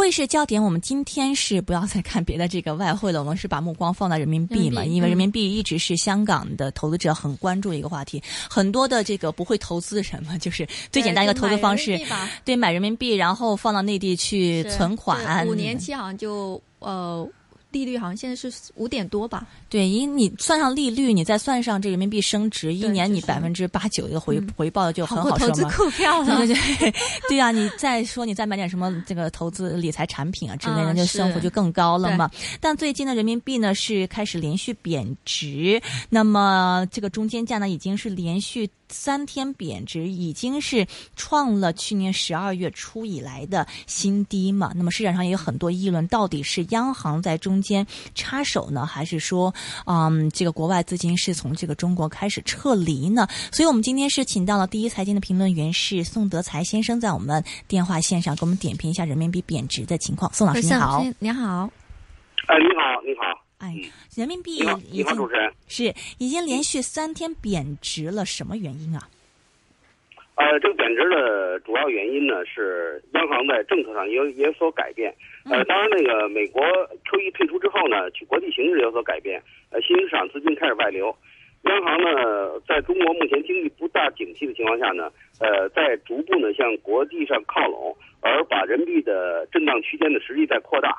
汇市焦点，我们今天是不要再看别的这个外汇了，我们是把目光放在人民币嘛，币因为人民币一直是香港的投资者很关注的一个话题。很多的这个不会投资的人嘛，就是最简单一个投资方式对，买人民币，然后放到内地去存款，五年期好像就呃利率好像现在是五点多吧，对，因你算上利率，你再算上这人民币升值，一年你百分之八九的回、嗯回报就很过投资好收嘛。股票了。对对对，对 呀、你再说你再买点什么这个投资理财产品啊之类的，啊就生活就更高了嘛。但最近的人民币呢是开始连续贬值，那么这个中间价呢已经是连续三天贬值，已经是创了去年十二月初以来的新低嘛。那么市场上也有很多议论，到底是央行在中间插手呢，还是说，嗯，这个国外资金是从这个中国开始撤离呢？所以我们今天是请到了第一财经的评论员是宋德才先生，在我们电话线上给我们点评一下人民币贬值的情况。宋老师你好，你好，哎，你好，你好，哎嗯，人民币已经。是已经连续三天贬值了，什么原因啊？呃，这个贬值的主要原因呢是央行在政策上也有也有所改变。呃，当然，那个美国 QE 退出之后呢，去国际形势有所改变，呃，新兴市场资金开始外流。央行呢，在中国目前经济不大景气的情况下呢，呃，在逐步呢向国际上靠拢，而把人民币的震荡区间的实力在扩大。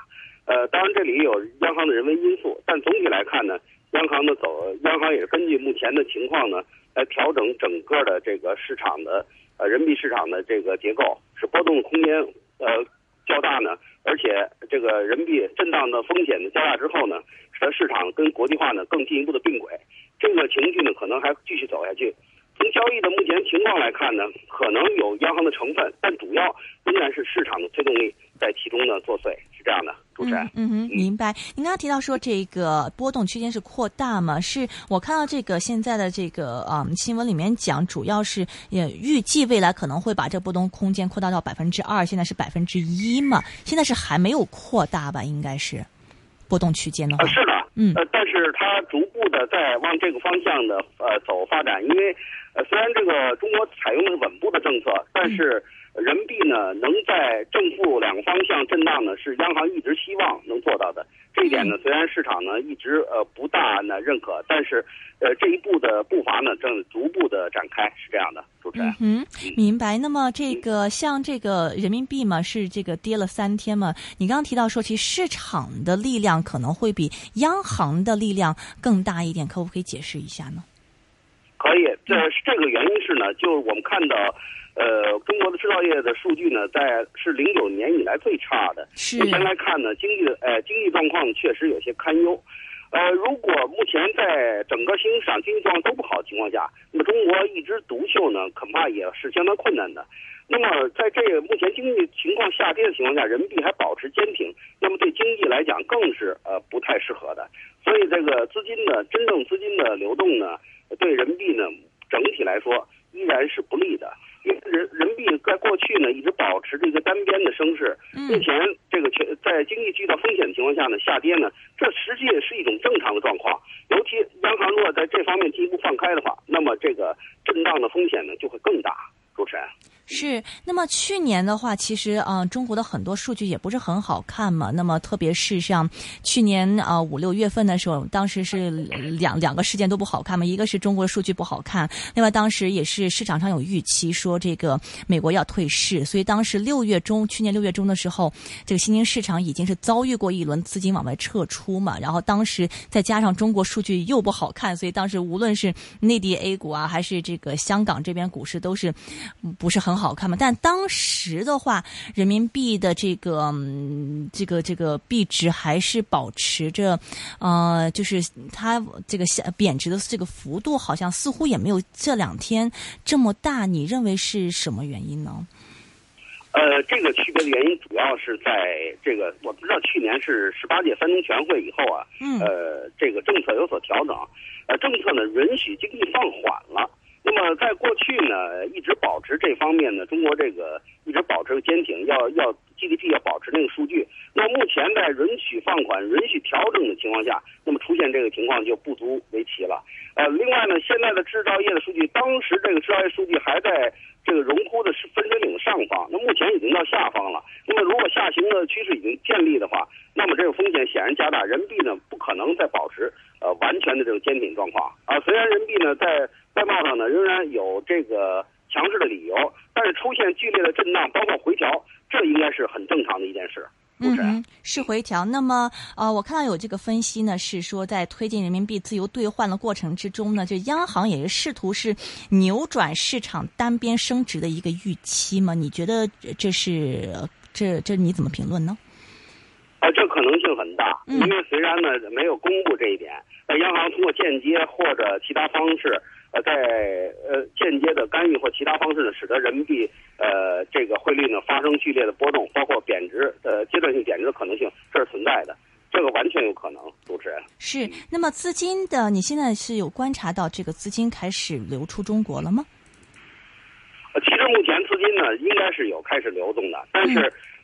呃，当然这里有央行的人为因素，但总体来看呢，央行的走，央行也是根据目前的情况呢，来调整整个的这个市场的呃人民币市场的这个结构，使波动空间呃较大呢，而且这个人民币震荡的风险的较大之后呢，使得市场跟国际化呢更进一步的并轨，这个情绪呢可能还继续走下去。从交易的目前情况来看呢，可能有央行的成分，但主要仍然是市场的推动力在其中呢作祟，是这样的，主持人。嗯嗯哼，明白。您刚刚提到说这个波动区间是扩大嘛？是我看到这个现在的这个嗯新闻里面讲，主要是也预计未来可能会把这波动空间扩大到百分之二，现在是百分之一嘛？现在是还没有扩大吧？应该是波动区间的话呃，，是的，嗯呃，但是它逐步的在往这个方向的呃走发展，因为呃虽然这个中国采用的是稳步的政策，但是人民币呢能在正负两个方向震荡呢，是央行一直希望能做到的。这一点呢，虽然市场呢一直呃不大呢认可，但是呃这一步的步伐呢正逐步的展开，是这样的，主持人。嗯，明白。那么这个像这个人民币嘛，是这个跌了三天嘛？你刚刚提到说，其实市场的力量可能会比央行的力量更大一点，可不可以解释一下呢？可以，这这个原因是呢，就是我们看到，呃，中国的制造业的数据呢，在是零九年以来最差的。是目前来看呢，经济呃经济状况确实有些堪忧。呃，如果目前在整个新兴市场经济状况都不好的情况下，那么中国一枝独秀呢，恐怕也是相当困难的。那么在这个目前经济情况下跌的情况下，人民币还保持坚挺，那么对经济来讲更是呃不太适合的。所以这个资金的真正资金的流动呢，对人民币呢整体来说依然是不利的。因为人人民币在过去呢一直保持着一个单边的升势，目前这个全在经济遇到风险的情况下呢下跌呢，这实际是一种正常的状况。尤其央行如果在这方面进一步放开的话，那么这个震荡的风险呢就会更大。主持人。是，那么去年的话，其实嗯、呃中国的很多数据也不是很好看嘛。那么特别是像去年啊、呃五六月份的时候，当时是两两个事件都不好看嘛。一个是中国数据不好看，另外当时也是市场上有预期说这个美国要退市，所以当时六月中，去年六月中的时候，这个新兴市场已经是遭遇过一轮资金往外撤出嘛。然后当时再加上中国数据又不好看，所以当时无论是内地 A 股啊，还是这个香港这边股市都是不是很好看嘛。但当时的话，人民币的这个、嗯、这个这个币值还是保持着，呃，就是它这个下贬值的这个幅度，好像似乎也没有这两天这么大。你认为是什么原因呢？呃，这个区别的原因主要是在这个，我不知道去年是十八届三中全会以后啊，嗯呃，这个政策有所调整，呃，政策呢允许经济放缓了。那么在过去呢，一直保持这方面呢，中国这个一直保持坚挺，要要 GDP 要保持那个数据。那目前在允许放款、允许调整的情况下，那么出现这个情况就不足为奇了。呃，另外呢，现在的制造业的数据，当时这个制造业数据还在这个荣枯的是分水岭上方，那目前已经到下方了。那么如果下行的趋势已经建立的话，那么这个风险显然加大，人民币呢不可能再保持呃完全的这种坚挺状况啊。虽然人民币呢在外贸上呢仍然有这个强势的理由，但是出现剧烈的震荡，包括回调，这应该是很正常的一件事。嗯哼，是回调。那么，呃，我看到有这个分析呢，是说在推进人民币自由兑换的过程之中呢，就央行也是试图是扭转市场单边升值的一个预期嘛？你觉得这是这这你怎么评论呢？啊，这可能性很大，因为虽然呢没有公布这一点，呃央行通过间接或者其他方式。呃，在呃间接的干预或其他方式呢，使得人民币呃这个汇率呢发生剧烈的波动，包括贬值呃阶段性贬值的可能性，这是存在的，这个完全有可能。主持人是，那么资金的，你现在是有观察到这个资金开始流出中国了吗？呃，其实目前资金呢应该是有开始流动的，但是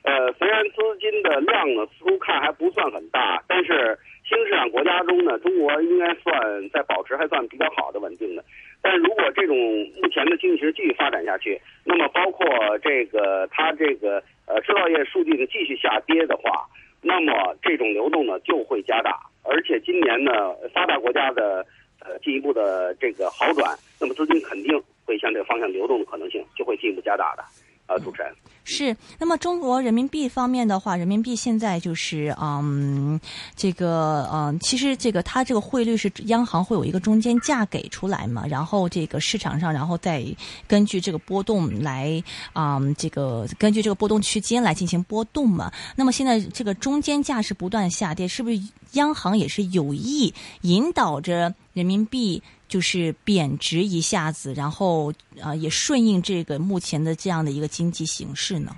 呃虽然资金的量呢似乎看还不算很大，但是。新市场国家中呢，中国应该算在保持还算比较好的稳定的。但如果这种目前的经济形势继续发展下去，那么包括这个它这个呃制造业数据呢继续下跌的话，那么这种流动呢就会加大。而且今年呢发达国家的呃进一步的这个好转，那么资金肯定会向这个方向流动的可能性就会进一步加大的。啊，主持人是。那么中国人民币方面的话，人民币现在就是嗯，这个嗯，其实这个它这个汇率是央行会有一个中间价给出来嘛，然后这个市场上，然后再根据这个波动来啊，这个根据这个波动区间来进行波动嘛。那么现在这个中间价是不断下跌，是不是央行也是有意引导着人民币？就是贬值一下子，然后啊，也顺应这个目前的这样的一个经济形势呢。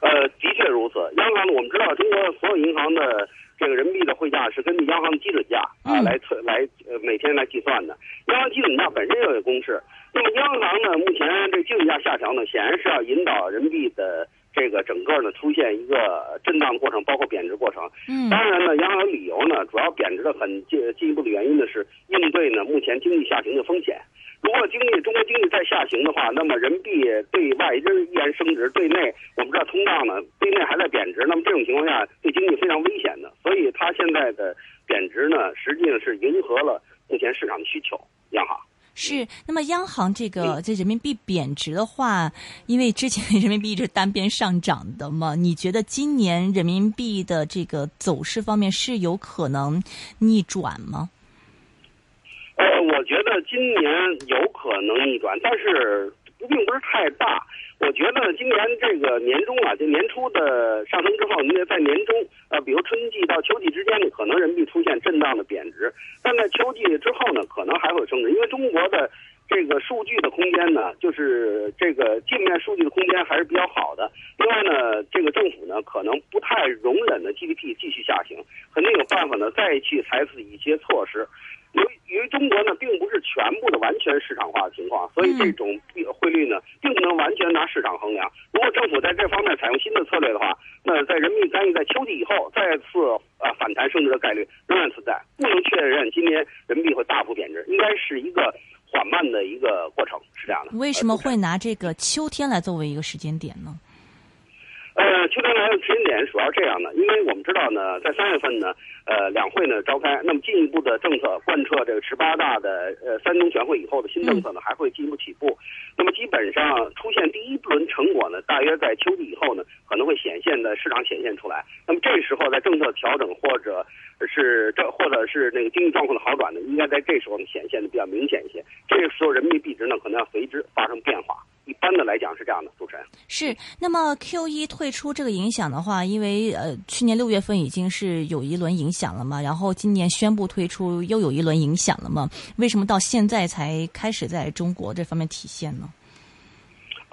呃，的确如此。央行呢，我们知道，中国所有银行的这个人民币的汇价是根据央行的基准价啊来测来呃每天来计算的。央行基准价本身就有公式。那么央行呢，目前这基准价下调呢，显然是要引导人民币的。这个整个呢出现一个震荡的过程，包括贬值过程。嗯，当然呢，央行理由呢，主要贬值的很进进一步的原因呢是应对呢目前经济下行的风险。如果经济中国经济再下行的话，那么人民币对外仍依然升值，对内我们知道通胀呢，对内还在贬值。那么这种情况下，对经济非常危险的。所以它现在的贬值呢，实际上是迎合了目前市场的需求。央行。是，那么央行这个这人民币贬值的话，因为之前人民币一直单边上涨的嘛，你觉得今年人民币的这个走势方面是有可能逆转吗？呃，我觉得今年有可能逆转，但是并不是太大。我觉得今年这个年终啊，就年初的上升之后，你在年终，呃，比如春季到秋季之间呢，可能人民币出现震荡的贬值，但在秋季之后呢，可能还会升值，因为中国的这个数据的空间呢，就是这个镜面数据的空间还是比较好的。另外呢，这个政府呢，可能不太容忍的 GDP 继续下行，肯定有办法呢，再去采取一些措施。由于中国呢，并不是全部的完全市场化的情况，所以这种汇率呢，并不能完全拿市场衡量。如果政府在这方面采用新的策略的话，那在人民币干预在秋季以后再次啊反弹升值的概率仍然存在，不能确认今年人民币会大幅贬值，应该是一个缓慢的一个过程，是这样的。为什么会拿这个秋天来作为一个时间点呢？呃，秋天来的时间点主要这样的，因为我们知道呢，在三月份呢，呃，两会呢召开，那么进一步的政策贯彻这个十八大的呃三中全会以后的新政策呢，还会进一步起步。那么基本上出现第一轮成果呢，大约在秋季以后呢，可能会显现的市场显现出来。那么这时候在政策调整或者是这或者是那个经济状况的好转呢，应该在这时候呢显现的比较明显一些。这个时候人民币币值呢可能要随之发生变化。一般的来讲是这样的，主持人是。那么 Q 一退出这个影响的话，因为呃去年六月份已经是有一轮影响了嘛，然后今年宣布退出又有一轮影响了嘛，为什么到现在才开始在中国这方面体现呢？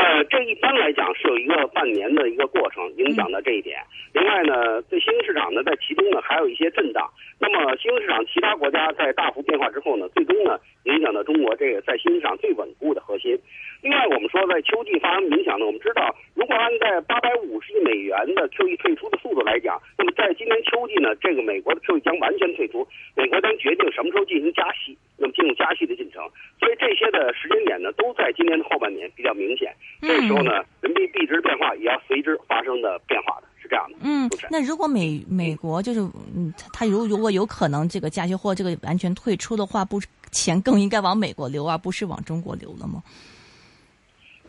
呃，这一般来讲是有一个半年的一个过程影响的这一点。另外呢，对新兴市场呢，在其中呢还有一些震荡。那么新兴市场其他国家在大幅变化之后呢，最终呢影响到中国这个在新兴市场最稳固的核心。另外，我们说在秋季发生影响呢，我们知道，如果按在八百五十亿美元的 QE 退出的速度来讲，那么在今年秋季呢，这个美国的 QE 将完全退出，美国将决定什么时候进行加息，那么进入加息的进程。所以这些的时间点呢，都在今年的后半年比较明显。这时候呢，人民币币值变化也要随之发生的变化的，是这样的。嗯，那如果美美国就是嗯，他如如果有可能这个加息或这个完全退出的话，不钱更应该往美国流，而不是往中国流了吗？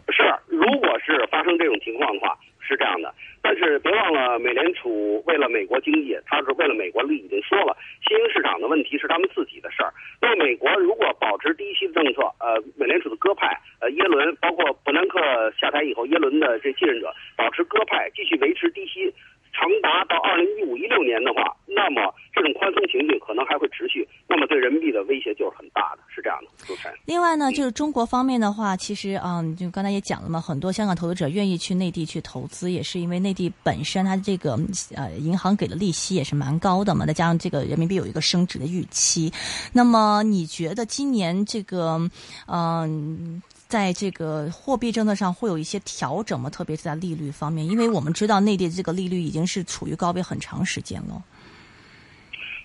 是，如果是发生这种情况的话，是这样的。但是别忘了，美联储为了美国经济，他是为了美国利益，已经说了，新兴市场的问题是他们自己的事儿。那美国如果保持低息的政策，呃，美联储的鸽派，呃，耶伦，包括伯南克下台以后，耶伦的这继任者保持鸽派，继续维持低息。长达到二零一五一六年的话，那么这种宽松情绪可能还会持续，那么对人民币的威胁就是很大的，是这样的。主持人。另外呢，就是中国方面的话，其实嗯，就刚才也讲了嘛，很多香港投资者愿意去内地去投资，也是因为内地本身它这个呃银行给的利息也是蛮高的嘛，再加上这个人民币有一个升值的预期。那么你觉得今年这个嗯？在这个货币政策上会有一些调整吗？特别是在利率方面，因为我们知道内地这个利率已经是处于高位很长时间了。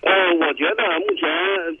呃，我觉得目前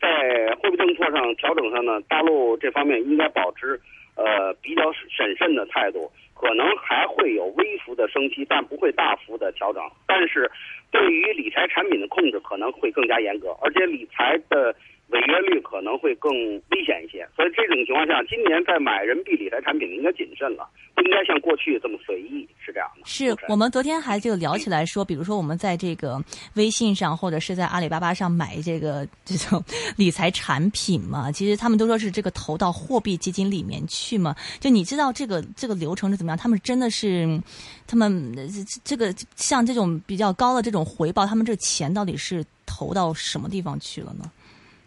在货币政策上调整上呢，大陆这方面应该保持呃比较审慎的态度，可能还会有微幅的升息，但不会大幅的调整。但是对于理财产品的控制可能会更加严格，而且理财的。违约率可能会更危险一些，所以这种情况下，今年在买人民币理财产品应该谨慎了，不应该像过去这么随意，是这样的。是我们昨天还就聊起来说，比如说我们在这个微信上或者是在阿里巴巴上买这个这种理财产品嘛，其实他们都说是这个投到货币基金里面去嘛。就你知道这个这个流程是怎么样？他们真的是，他们这个像这种比较高的这种回报，他们这钱到底是投到什么地方去了呢？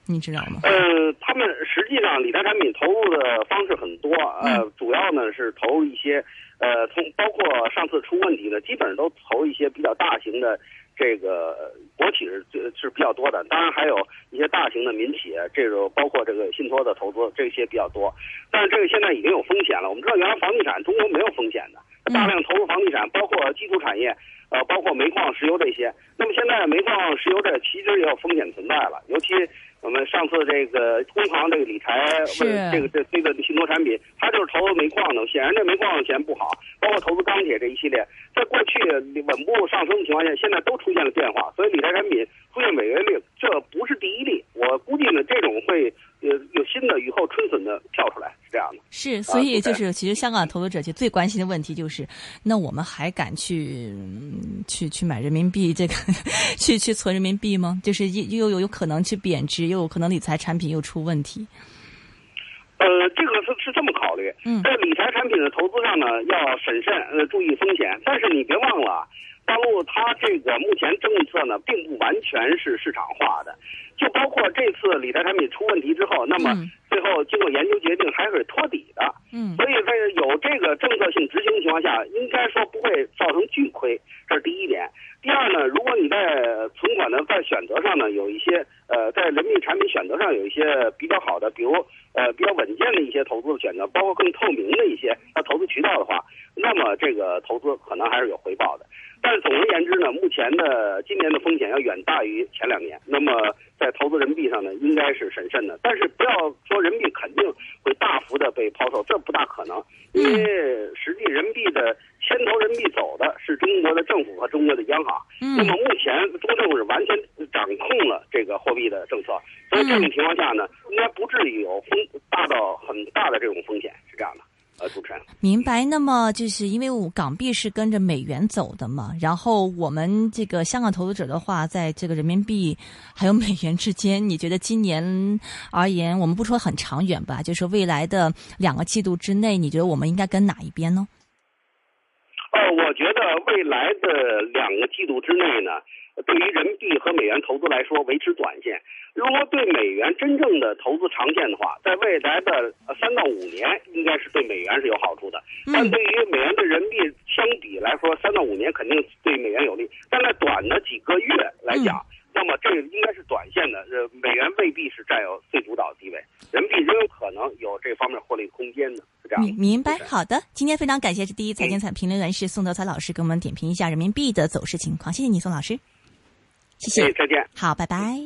你知道吗？呃，他们实际上理财产品投入的方式很多，呃，主要呢是投入一些，呃，从包括上次出问题的，基本上都投一些比较大型的这个国企是是比较多的，当然还有一些大型的民企，这种包括这个信托的投资这些比较多，但是这个现在已经有风险了。我们知道原来房地产中国没有风险的，大量投入房地产，包括基础产业。呃，包括煤矿、石油这些。那么现在煤矿、石油这其实也有风险存在了。尤其我们上次这个工行这个理财问这个这这个信托产品，它就是投煤矿的。显然这煤矿钱不好，包括投资钢铁这一系列，在过去稳步上升的情况下，现在都出现了变化。所以理财产品出现违约率，这不是第一例。我估计呢，这种会。有有新的雨后春笋的跳出来，是这样的。是，所以就是其实香港投资者其实最关心的问题就是，那我们还敢去去去买人民币这个，去去存人民币吗？就是又又有可能去贬值，又有可能理财产品又出问题。呃，这个是是这么考虑。嗯，在理财产品的投资上呢，要审慎，呃，注意风险。但是你别忘了，大陆它这个目前政策呢，并不完全是市场化的。就包括这次理财产品出问题之后，那么最后经过研究决定还是托底的。嗯，所以在有这个政策性执行的情况下，应该说不会造成巨亏，这是第一点。第二呢，如果你在存款呢在选择上呢有一些呃在人民币产品选择上有一些比较好的，比如呃比较稳健的一些投资的选择，包括更透明的一些它投资渠道的话，那么这个投资可能还是有回报的。但是总而言之呢，目前的今年的风险要远大于前两年。那么在投资人民币上呢，应该是审慎的。但是不要说人民币肯定会大幅的被抛售，这不大可能。因为实际人民币的牵头人民币走的是中国的政府和中国的央行。那么目前中政府是完全掌控了这个货币的政策，所以这种情况下呢，应该不至于有风大到很大的这种风险，是这样的。呃，主持人明白。那么就是因为港币是跟着美元走的嘛，然后我们这个香港投资者的话，在这个人民币还有美元之间，你觉得今年而言，我们不说很长远吧，就是未来的两个季度之内，你觉得我们应该跟哪一边呢？呃，我觉得未来的两个季度之内呢，对于人民币和美元投资来说维持短线。如果对美元真正的投资长线的话，在未来的三到五年应该是对美元是有好处的。但对于美元对人民币相比来说，三到五年肯定对美元有利。但在短的几个月来讲，那么这应该是短线的。呃，美元未必是占有最主导地位，人民币仍有可能有这方面获利空间的。是这样。明明白，好的。今天非常感谢是第一财经彩评论员是宋德才老师给我们点评一下人民币的走势情况。谢谢你，宋老师。谢谢，再见。好，拜拜。嗯